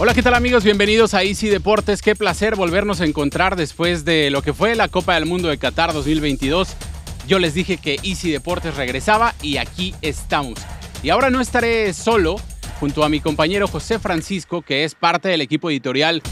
Hola, ¿qué tal amigos? Bienvenidos a Easy Deportes. Qué placer volvernos a encontrar después de lo que fue la Copa del Mundo de Qatar 2022. Yo les dije que Easy Deportes regresaba y aquí estamos. Y ahora no estaré solo, junto a mi compañero José Francisco, que es parte del equipo editorial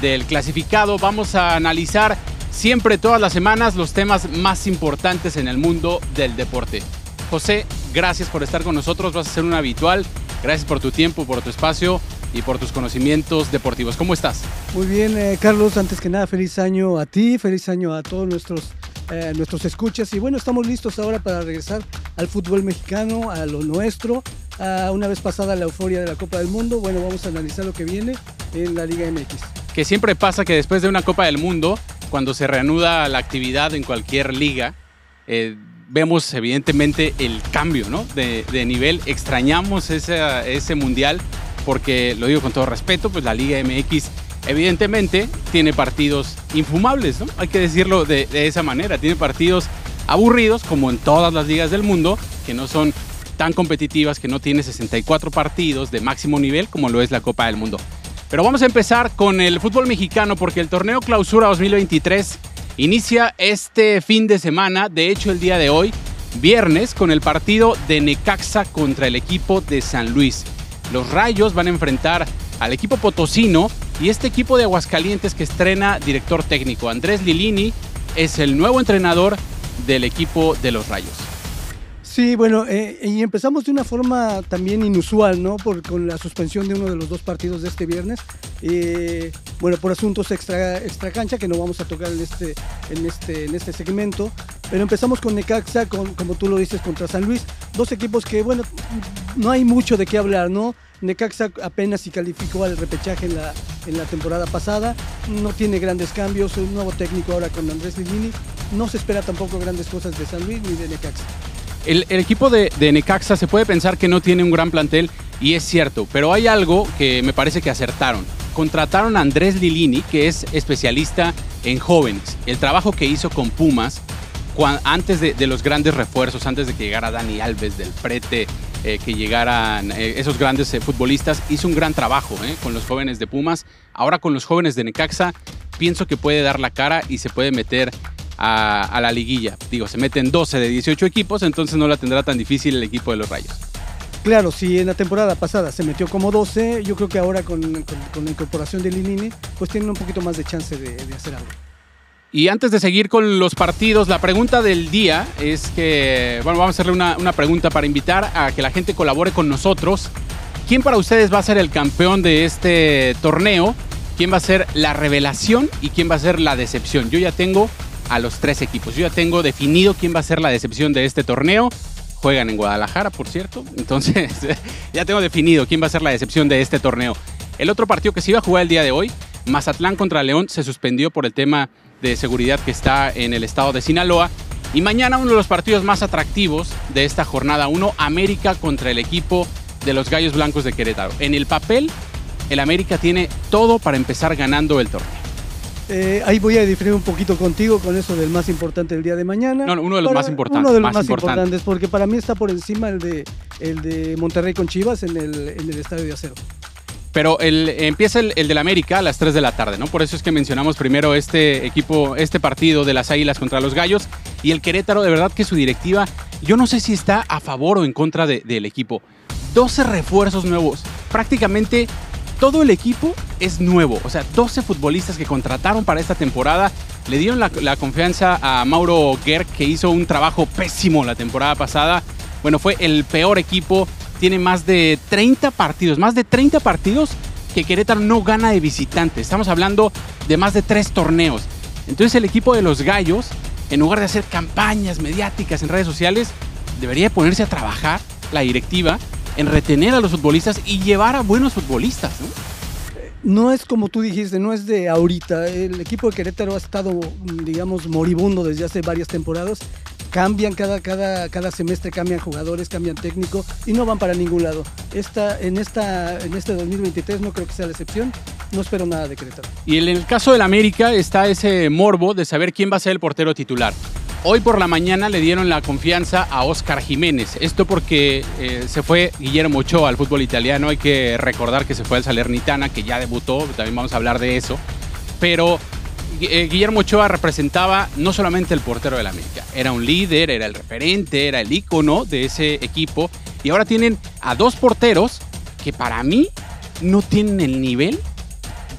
del clasificado. Vamos a analizar siempre todas las semanas los temas más importantes en el mundo del deporte. José, gracias por estar con nosotros, vas a ser un habitual. Gracias por tu tiempo, por tu espacio y por tus conocimientos deportivos. ¿Cómo estás? Muy bien, eh, Carlos. Antes que nada, feliz año a ti, feliz año a todos nuestros, eh, nuestros escuchas. Y bueno, estamos listos ahora para regresar al fútbol mexicano, a lo nuestro. una vez pasada la euforia de la Copa del Mundo, bueno, vamos a analizar lo que viene en la Liga MX. Que siempre pasa que después de una Copa del Mundo, cuando se reanuda la actividad en cualquier liga, eh, vemos evidentemente el cambio ¿no? de, de nivel. Extrañamos ese, ese mundial porque, lo digo con todo respeto, pues la Liga MX evidentemente tiene partidos infumables, ¿no? Hay que decirlo de, esa manera. Tiene partidos aburridos, como en todas las ligas del mundo, que no son tan competitivas, que no tiene 64 partidos de máximo nivel como lo es la Copa del Mundo. Pero vamos a empezar con el fútbol mexicano porque el torneo Clausura 2023 inicia este fin de semana, de hecho el día de hoy, viernes, con el partido de Necaxa contra el equipo de San Luis. Los Rayos van a enfrentar al equipo potosino y este equipo de Aguascalientes que estrena director técnico. Andrés Lilini es el nuevo entrenador del equipo de los Rayos. Sí, bueno, eh, y empezamos de una forma también inusual, ¿no? Por, con la suspensión de uno de los dos partidos de este viernes. Eh, bueno, por asuntos extra, extra cancha que no vamos a tocar en este, en este, en este segmento. Pero empezamos con Necaxa, con, como tú lo dices, contra San Luis. Dos equipos que, bueno, no hay mucho de qué hablar, ¿no? Necaxa apenas si calificó al repechaje en la, en la temporada pasada. No tiene grandes cambios. Un nuevo técnico ahora con Andrés Lilini. No se espera tampoco grandes cosas de San Luis ni de Necaxa. El, equipo de, Necaxa se puede pensar que no tiene un gran plantel y es cierto, pero hay algo que me parece que acertaron. Contrataron a Andrés Lilini, que es especialista en jóvenes. El trabajo que hizo con Pumas antes de, los grandes refuerzos, antes de que llegara Dani Alves del Prete, eh, que llegaran eh, esos grandes eh, futbolistas, hizo un gran trabajo con los jóvenes de Pumas. Ahora con los jóvenes de Necaxa, pienso que puede dar la cara y se puede meter a, la liguilla. Digo, se meten 12 de 18 equipos, entonces no la tendrá tan difícil el equipo de los Rayos. Claro, si en la temporada pasada se metió como 12, yo creo que ahora con, la incorporación de Linini, pues tienen un poquito más de chance de, hacer algo. Y antes de seguir con los partidos, la pregunta del día es que, bueno, vamos a hacerle una, una, pregunta para invitar a que la gente colabore con nosotros. ¿Quién para ustedes va a ser el campeón de este torneo? ¿Quién va a ser la revelación y quién va a ser la decepción? Yo ya tengo a los tres equipos. Yo ya tengo definido quién va a ser la decepción de este torneo. Juegan en Guadalajara, por cierto. Entonces, ya tengo definido quién va a ser la decepción de este torneo. El otro partido que se iba a jugar el día de hoy, Mazatlán contra León, se suspendió por el tema de seguridad que está en el estado de Sinaloa. Y mañana uno de los partidos más atractivos de esta jornada 1, América contra el equipo de los Gallos Blancos de Querétaro. En el papel, el América tiene todo para empezar ganando el torneo. Eh, ahí voy a diferir un poquito contigo con eso del más importante del día de mañana. No, uno de los más importantes. Uno de los más, importantes, porque para mí está por encima el de, el de Monterrey con Chivas en el, en el Estadio de Acero. Pero el, empieza el, el del América a las 3 de la tarde, ¿no? Por eso es que mencionamos primero este equipo, este partido de las Águilas contra los Gallos. Y el Querétaro, de verdad que su directiva, yo no sé si está a favor o en contra del equipo. 12 refuerzos nuevos. Prácticamente todo el equipo es nuevo. O sea, 12 futbolistas que contrataron para esta temporada. Le dieron la, confianza a Mauro Gerg, que hizo un trabajo pésimo la temporada pasada. Bueno, fue el peor equipo. Tiene más de 30 partidos. Más de 30 partidos que Querétaro no gana de visitante. Estamos hablando de más de tres torneos. Entonces el equipo de los Gallos, en lugar de hacer campañas mediáticas en redes sociales, debería ponerse a trabajar la directiva en retener a los futbolistas y llevar a buenos futbolistas. ¿no? Es como tú dijiste, no es de ahorita. El equipo de Querétaro ha estado, digamos, moribundo desde hace varias temporadas. Cambian cada, cada, cada semestre, cambian jugadores, cambian técnico y no van para ningún lado. Esta, en, esta, en este 2023 no creo que sea la excepción. No espero nada de Querétaro. Y en el caso del América está ese morbo de saber quién va a ser el portero titular. Hoy por la mañana le dieron la confianza a Oscar Jiménez. Esto porque eh, se fue Guillermo Ochoa al fútbol italiano. Hay que recordar que se fue al Salernitana, que ya debutó. También vamos a hablar de eso. Pero eh, Guillermo Ochoa representaba no solamente el portero de la América. Era un líder, era el referente, era el ícono de ese equipo. Y ahora tienen a dos porteros que para mí no tienen el nivel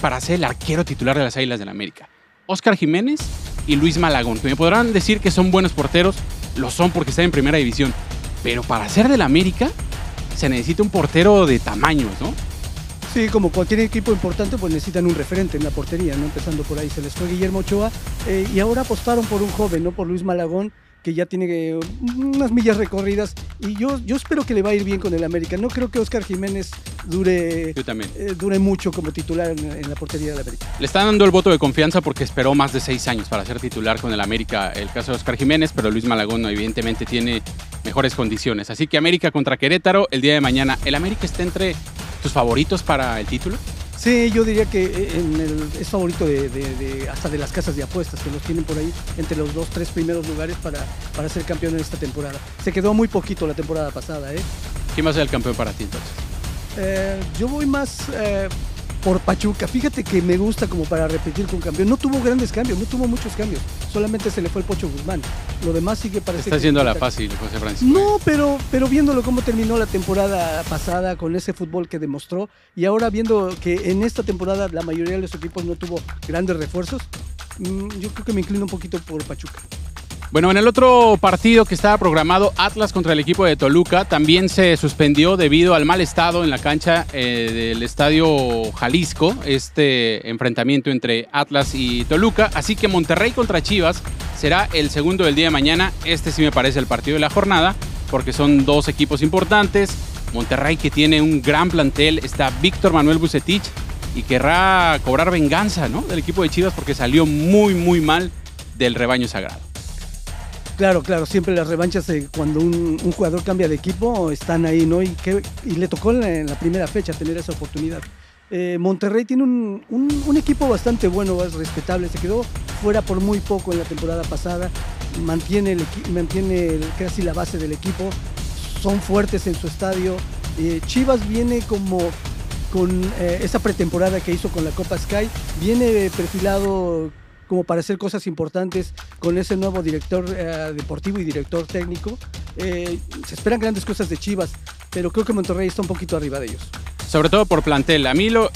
para ser el arquero titular de las Águilas del la América. Oscar Jiménez y Luis Malagón, que me podrán decir que son buenos porteros, lo son porque están en primera división, pero para ser del América se necesita un portero de tamaños, ¿no? Sí, como cualquier equipo importante, pues necesitan un referente en la portería, ¿no? Empezando por ahí, se les fue Guillermo Ochoa eh, y ahora apostaron por un joven, ¿no? Por Luis Malagón, que ya tiene eh, unas millas recorridas y yo, yo espero que le va a ir bien con el América. No creo que Oscar Jiménez dure, eh, dure mucho como titular en, la portería del América. Le están dando el voto de confianza porque esperó más de seis años para ser titular con el América, el caso de Oscar Jiménez, pero Luis Malagón evidentemente tiene mejores condiciones. Así que América contra Querétaro el día de mañana. ¿El América está entre tus favoritos para el título? Sí, yo diría que eh, en el, es favorito de, hasta de las casas de apuestas, que los tienen por ahí entre los dos, tres primeros lugares para, para ser campeón en esta temporada. Se quedó muy poquito la temporada pasada. ¿eh? ¿Quién va a ser el campeón para ti entonces? Eh, yo voy más eh, por Pachuca. Fíjate que me gusta como para repetir con campeón. No tuvo grandes cambios, no tuvo muchos cambios. Solamente se le fue el Pocho Guzmán. Lo demás sigue parece. Está haciendo la fácil, José Francisco. No, pero, pero viéndolo cómo terminó la temporada pasada con ese fútbol que demostró y ahora viendo que en esta temporada la mayoría de los equipos no tuvo grandes refuerzos, mm, yo creo que me inclino un poquito por Pachuca. Bueno, en el otro partido que estaba programado, Atlas contra el equipo de Toluca, también se suspendió debido al mal estado en la cancha eh, del estadio Jalisco, este enfrentamiento entre Atlas y Toluca. Así que Monterrey contra Chivas será el segundo del día de mañana. Este sí me parece el partido de la jornada, porque son dos equipos importantes. Monterrey que tiene un gran plantel, está Víctor Manuel Bucetich y querrá cobrar venganza ¿no? del equipo de Chivas porque salió muy, muy mal del rebaño sagrado. Claro, claro, siempre las revanchas cuando un, jugador cambia de equipo están ahí, ¿no? Y, le tocó en la, primera fecha tener esa oportunidad. Eh, Monterrey tiene un, equipo bastante bueno, respetable, se quedó fuera por muy poco en la temporada pasada, mantiene, el, mantiene casi la base del equipo, son fuertes en su estadio. Eh, Chivas viene como con eh, esa pretemporada que hizo con la Copa Sky, viene perfilado como para hacer cosas importantes con ese nuevo director eh, deportivo y director técnico. Eh, se esperan grandes cosas de Chivas, pero creo que Monterrey está un poquito arriba de ellos. Sobre todo por plantel. A mí lo,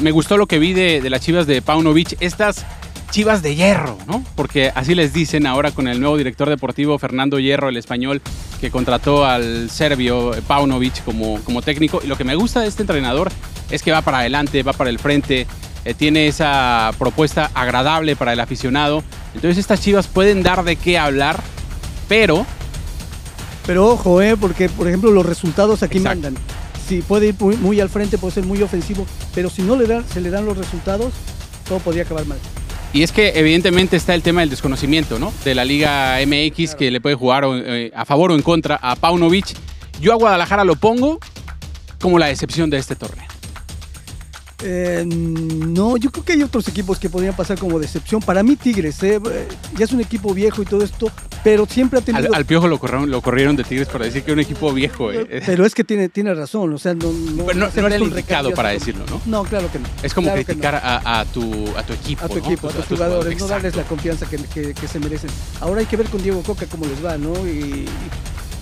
me gustó lo que vi de, de las Chivas de Paunovic. Estas Chivas de Hierro, ¿no? Porque así les dicen ahora con el nuevo director deportivo Fernando Hierro, el español, que contrató al serbio Paunovic como, como técnico. Y lo que me gusta de este entrenador es que va para adelante, va para el frente, eh, tiene esa propuesta agradable para el aficionado. Entonces estas chivas pueden dar de qué hablar, pero... Pero ojo, eh, porque por ejemplo los resultados aquí mandan. Si puede ir muy, al frente, puede ser muy ofensivo, pero si no le dan, se le dan los resultados, todo podría acabar mal. Y es que evidentemente está el tema del desconocimiento, ¿no? De la Liga MX que le puede jugar eh, a favor o en contra a Paunovic. Yo a Guadalajara lo pongo como la decepción de este torneo. Eh, no, yo creo que hay otros equipos que podrían pasar como decepción. Para mí Tigres, eh, ya es un equipo viejo y todo esto, pero siempre ha tenido... Al, Piojo lo corrieron, lo corrieron de Tigres para decir que es un equipo viejo. Eh. Pero es que tiene, tiene razón, o sea, no... No, no, era el indicado para decirlo, ¿no? No, claro que no. Es como criticar a, tu, a tu equipo, A tu equipo, a tus, jugadores, no darles la confianza que, que, se merecen. Ahora hay que ver con Diego Coca cómo les va, ¿no? y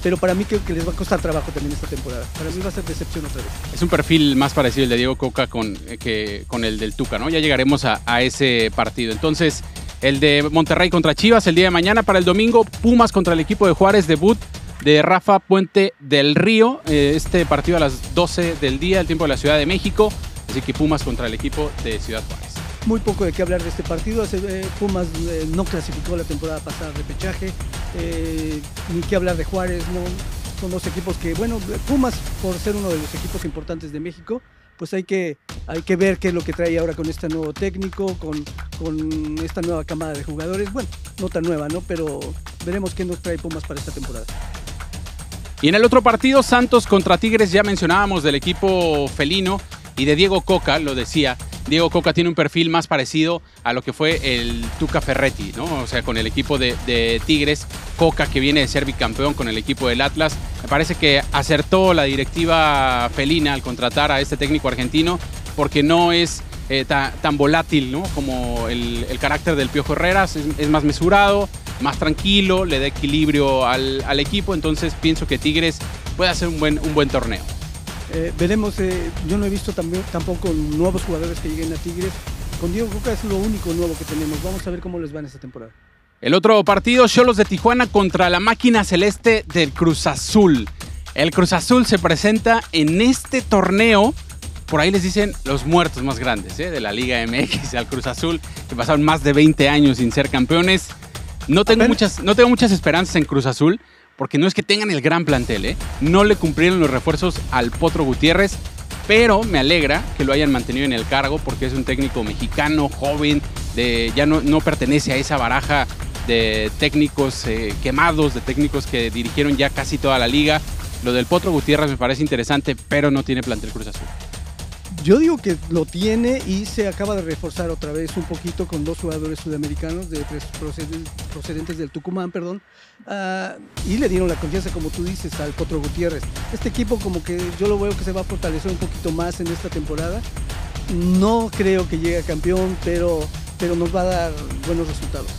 pero para mí creo que les va a costar trabajo también esta temporada. Para mí va a ser decepción otra vez. Es un perfil más parecido el de Diego Coca con, eh, que, con el del Tuca, ¿no? Ya llegaremos a, ese partido. Entonces, el de Monterrey contra Chivas el día de mañana. Para el domingo, Pumas contra el equipo de Juárez, debut de Rafa Puente del Río. Eh, este partido a las 12 del día, el tiempo de la Ciudad de México. Así que Pumas contra el equipo de Ciudad Juárez muy poco de qué hablar de este partido. Eh, Pumas eh, no clasificó la temporada pasada de pechaje, eh, ni qué hablar de Juárez, no, son dos equipos que, bueno, Pumas por ser uno de los equipos importantes de México, pues hay que, hay que ver qué es lo que trae ahora con este nuevo técnico, con, con esta nueva camada de jugadores. Bueno, no tan nueva, ¿no? Pero veremos qué nos trae Pumas para esta temporada. Y en el otro partido, Santos contra Tigres, ya mencionábamos del equipo felino y de Diego Coca, lo decía, Diego Coca tiene un perfil más parecido a lo que fue el Tuca Ferretti, ¿no? O sea, con el equipo de, Tigres, Coca que viene de ser bicampeón con el equipo del Atlas. Me parece que acertó la directiva felina al contratar a este técnico argentino porque no es eh, tan volátil ¿no? como el, carácter del Piojo Herreras, es, más mesurado, más tranquilo, le da equilibrio al, equipo, entonces pienso que Tigres puede hacer un buen torneo. Eh, veremos, eh, yo no he visto también, tampoco nuevos jugadores que lleguen a Tigres. Con Diego Coca es lo único nuevo que tenemos. Vamos a ver cómo les va en esta temporada. El otro partido, Cholos de Tijuana contra la máquina celeste del Cruz Azul. El Cruz Azul se presenta en este torneo por ahí les dicen los muertos más grandes ¿eh? de la Liga MX al Cruz Azul, que pasaron más de 20 años sin ser campeones. No tengo, muchas, no tengo muchas esperanzas en Cruz Azul, porque no es que tengan el gran plantel, ¿eh? no le cumplieron los refuerzos al Potro Gutiérrez, pero me alegra que lo hayan mantenido en el cargo porque es un técnico mexicano, joven, de, ya no, pertenece a esa baraja de técnicos eh, quemados, de técnicos que dirigieron ya casi toda la liga. Lo del Potro Gutiérrez me parece interesante, pero no tiene plantel Cruz Azul. Yo digo que lo tiene y se acaba de reforzar otra vez un poquito con dos jugadores sudamericanos de procedentes del Tucumán, perdón, ah, y le dieron la confianza, como tú dices, al Potro Gutiérrez. Este equipo como que yo lo veo que se va a fortalecer un poquito más en esta temporada. No creo que llegue a campeón, pero, pero nos va a dar buenos resultados.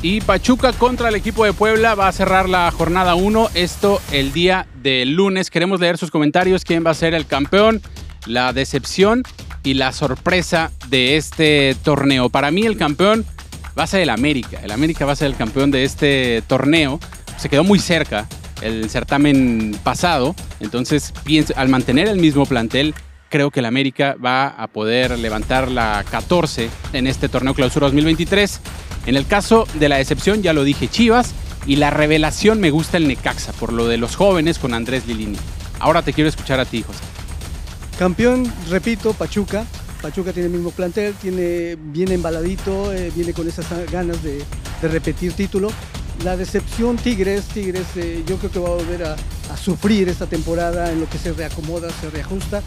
Y Pachuca contra el equipo de Puebla va a cerrar la jornada 1. Esto el día del lunes. Queremos leer sus comentarios. ¿Quién va a ser el campeón? La decepción y la sorpresa de este torneo. Para mí el campeón va a ser el América. El América va a ser el campeón de este torneo. Se quedó muy cerca el certamen pasado. Entonces, pienso, al mantener el mismo plantel, creo que el América va a poder levantar la 14 en este torneo clausura 2023. En el caso de la decepción, ya lo dije, Chivas. Y la revelación me gusta el Necaxa, por lo de los jóvenes con Andrés Lilini. Ahora te quiero escuchar a ti, José. Campeón, repito, Pachuca. Pachuca tiene el mismo plantel, tiene bien embaladito, eh, viene con esas ganas de, repetir título. La decepción Tigres, Tigres eh, yo creo que va a volver a, sufrir esta temporada en lo que se reacomoda, se reajusta.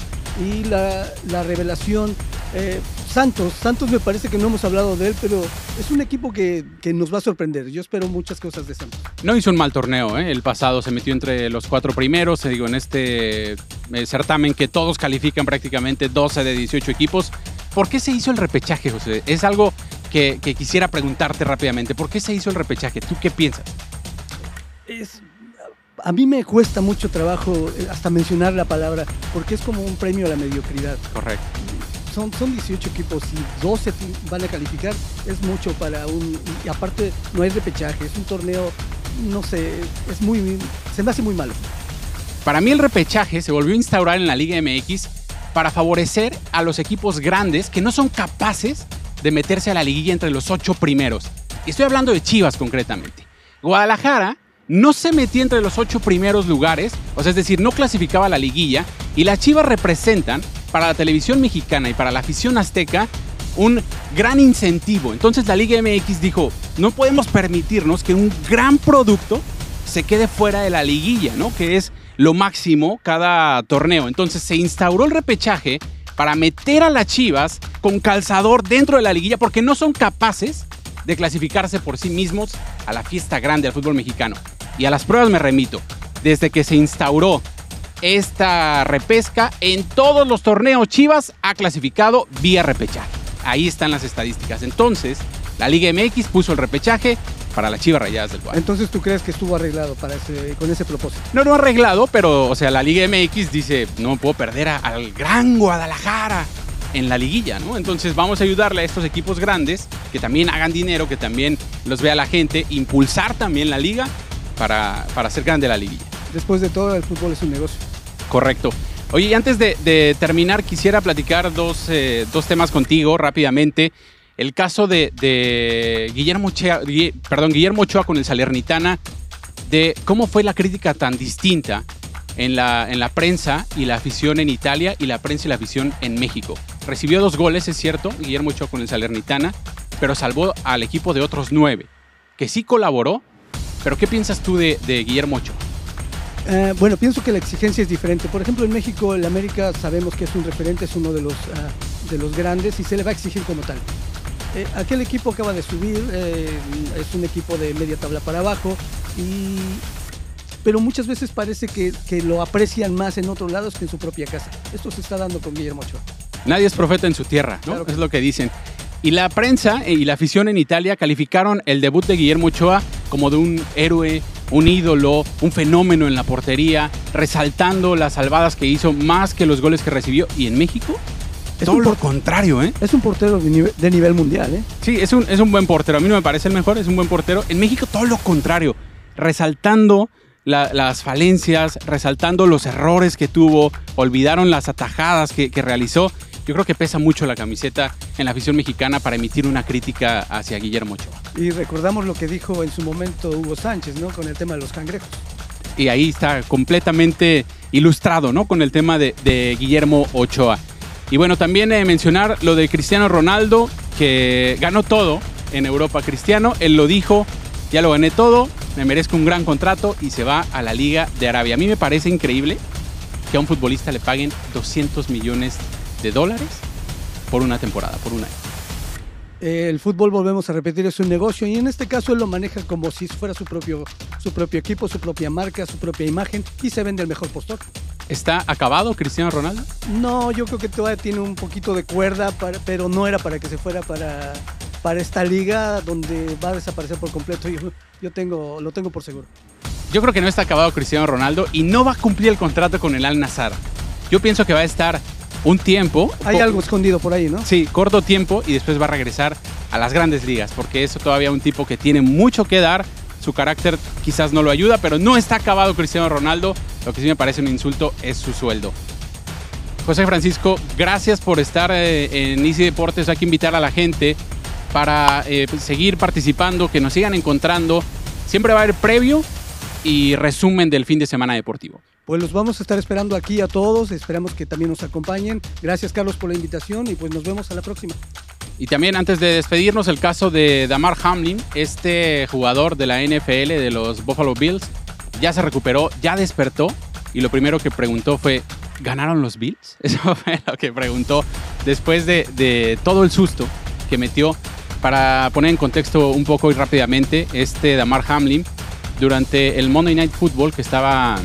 Y la, revelación eh, Santos, Santos me parece que no hemos hablado de él, pero es un equipo que, nos va a sorprender. Yo espero muchas cosas de Santos. No hizo un mal torneo, ¿eh? el pasado se metió entre los cuatro primeros, se digo, en este eh, certamen que todos califican prácticamente 12 de 18 equipos. ¿Por qué se hizo el repechaje, José? Es algo que, quisiera preguntarte rápidamente. ¿Por qué se hizo el repechaje? ¿Tú qué piensas? a mí me cuesta mucho trabajo eh, hasta mencionar la palabra, porque es como un premio a la mediocridad. Correcto son, son 18 equipos y 12 van a calificar, es mucho para un... Y aparte no hay repechaje, es un torneo, no sé, es muy... se me hace muy malo. Para mí el repechaje se volvió a instaurar en la Liga MX para favorecer a los equipos grandes que no son capaces de meterse a la liguilla entre los ocho primeros. Y estoy hablando de Chivas concretamente. Guadalajara no se metía entre los ocho primeros lugares, o sea, es decir, no clasificaba a la liguilla, y las Chivas representan para la televisión mexicana y para la afición azteca un gran incentivo. Entonces la Liga MX dijo, no podemos permitirnos que un gran producto se quede fuera de la liguilla, ¿no? Que es lo máximo cada torneo. Entonces se instauró el repechaje para meter a las Chivas con calzador dentro de la liguilla porque no son capaces de clasificarse por sí mismos a la fiesta grande del fútbol mexicano. Y a las pruebas me remito. Desde que se instauró esta repesca. En todos los torneos Chivas ha clasificado vía repechaje. Ahí están las estadísticas. Entonces, la Liga MX puso el repechaje para las Chivas Rayadas del Guadalajara. Entonces, ¿tú crees que estuvo arreglado para con ese propósito? No, no arreglado, pero, o sea, la Liga MX dice, no puedo perder al gran Guadalajara en la liguilla, ¿no? Entonces vamos a ayudarle a estos equipos grandes que también hagan dinero, que también los vea la gente, impulsar también la liga para, para hacer grande la liguilla. Después de todo, el fútbol es un negocio. Correcto. Oye, antes de, terminar, quisiera platicar eh, dos, temas contigo rápidamente. El caso de, Guillermo, perdón, Guillermo Ochoa con el Salernitana, de cómo fue la crítica tan distinta en la, en la prensa y la afición en Italia y la prensa y la afición en México. Recibió dos goles, es cierto, Guillermo Ochoa con el Salernitana, pero salvó al equipo de otros nueve, que sí colaboró. Pero ¿qué piensas tú de Guillermo Ochoa? Eh, bueno, pienso que la exigencia es diferente. Por ejemplo, en México, el América sabemos que es un referente, es uno de los, uh, de los grandes y se le va a exigir como tal. Eh, aquel equipo acaba de subir, eh, es un equipo de media tabla para abajo, y, pero muchas veces parece que, que, lo aprecian más en otros lados que en su propia casa. Esto se está dando con Guillermo Ochoa. Nadie es profeta en su tierra, ¿no? Claro que es lo que dicen. Y la prensa y la afición en Italia calificaron el debut de Guillermo Ochoa como de un héroe, un ídolo, un fenómeno en la portería, resaltando las salvadas que hizo más que los goles que recibió. ¿Y en México? Es todo lo contrario, ¿eh? Es un portero de nivel, de nivel mundial, ¿eh? Sí, es un, es un buen portero. A mí no me parece el mejor, es un buen portero. En México todo lo contrario, resaltando la, las falencias, resaltando los errores que tuvo, olvidaron las atajadas que, que realizó. Yo creo que pesa mucho la camiseta en la afición mexicana para emitir una crítica hacia Guillermo Ochoa. Y recordamos lo que dijo en su momento Hugo Sánchez, ¿no? Con el tema de los cangrejos. Y ahí está completamente ilustrado, ¿no? Con el tema de, de Guillermo Ochoa. Y bueno, también eh, mencionar lo de Cristiano Ronaldo, que ganó todo en Europa Cristiano. Él lo dijo, ya lo gané todo, me merezco un gran contrato y se va a la Liga de Arabia. A mí me parece increíble que a un futbolista le paguen 200 millones de dólares por una temporada, por un año. El fútbol, volvemos a repetir, es un negocio y en este caso él lo maneja como si fuera su propio, su propio equipo, su propia marca, su propia imagen y se vende el mejor postor. ¿Está acabado Cristiano Ronaldo? No, yo creo que todavía tiene un poquito de cuerda, para, pero no era para que se fuera para, para esta liga donde va a desaparecer por completo. Yo, yo tengo, lo tengo por seguro. Yo creo que no está acabado Cristiano Ronaldo y no va a cumplir el contrato con el Al Nazar. Yo pienso que va a estar un tiempo. Hay algo escondido por ahí, ¿no? Sí, corto tiempo y después va a regresar a las grandes ligas, porque eso todavía un tipo que tiene mucho que dar. Su carácter quizás no lo ayuda, pero no está acabado Cristiano Ronaldo. Lo que sí me parece un insulto es su sueldo. José Francisco, gracias por estar eh, en Easy Deportes. Hay que invitar a la gente para eh, seguir participando, que nos sigan encontrando. Siempre va a haber previo y resumen del fin de semana deportivo. Pues los vamos a estar esperando aquí a todos, esperamos que también nos acompañen. Gracias Carlos por la invitación y pues nos vemos a la próxima. Y también antes de despedirnos, el caso de Damar Hamlin, este jugador de la NFL de los Buffalo Bills, ya se recuperó, ya despertó y lo primero que preguntó fue, ¿ganaron los Bills? Eso fue lo que preguntó después de, de todo el susto que metió. Para poner en contexto un poco y rápidamente, este Damar Hamlin, durante el Monday Night Football que estaba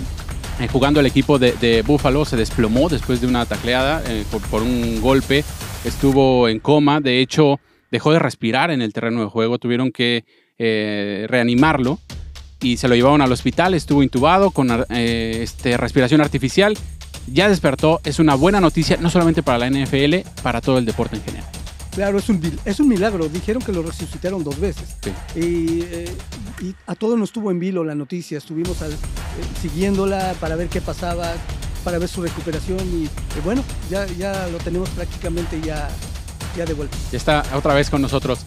eh, jugando el equipo de, Buffalo se desplomó después de una tacleada eh, por, un golpe. Estuvo en coma. De hecho, dejó de respirar en el terreno de juego. Tuvieron que eh, reanimarlo y se lo llevaron al hospital. Estuvo intubado con este, respiración artificial. Ya despertó. Es una buena noticia, no solamente para la NFL, para todo el deporte en general. Claro, es un, es un milagro. Dijeron que lo resucitaron dos veces. Sí. Y, eh, y, a todos nos tuvo en vilo la noticia. Estuvimos al, eh, siguiéndola para ver qué pasaba, para ver su recuperación. Y eh, bueno, ya, ya lo tenemos prácticamente ya, ya de vuelta. Ya está otra vez con nosotros.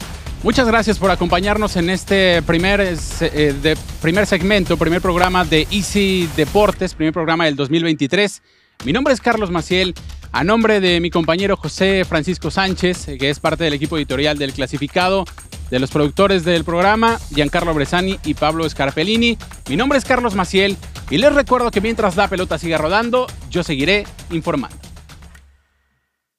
Muchas gracias por acompañarnos en este primer, eh, de, primer segmento, primer programa de Easy Deportes, primer programa del 2023. Mi nombre es Carlos Maciel. A nombre de mi compañero José Francisco Sánchez, que es parte del equipo editorial del clasificado, de los productores del programa, Giancarlo Bresani y Pablo Scarpellini. Mi nombre es Carlos Maciel y les recuerdo que mientras la pelota siga rodando, yo seguiré informando.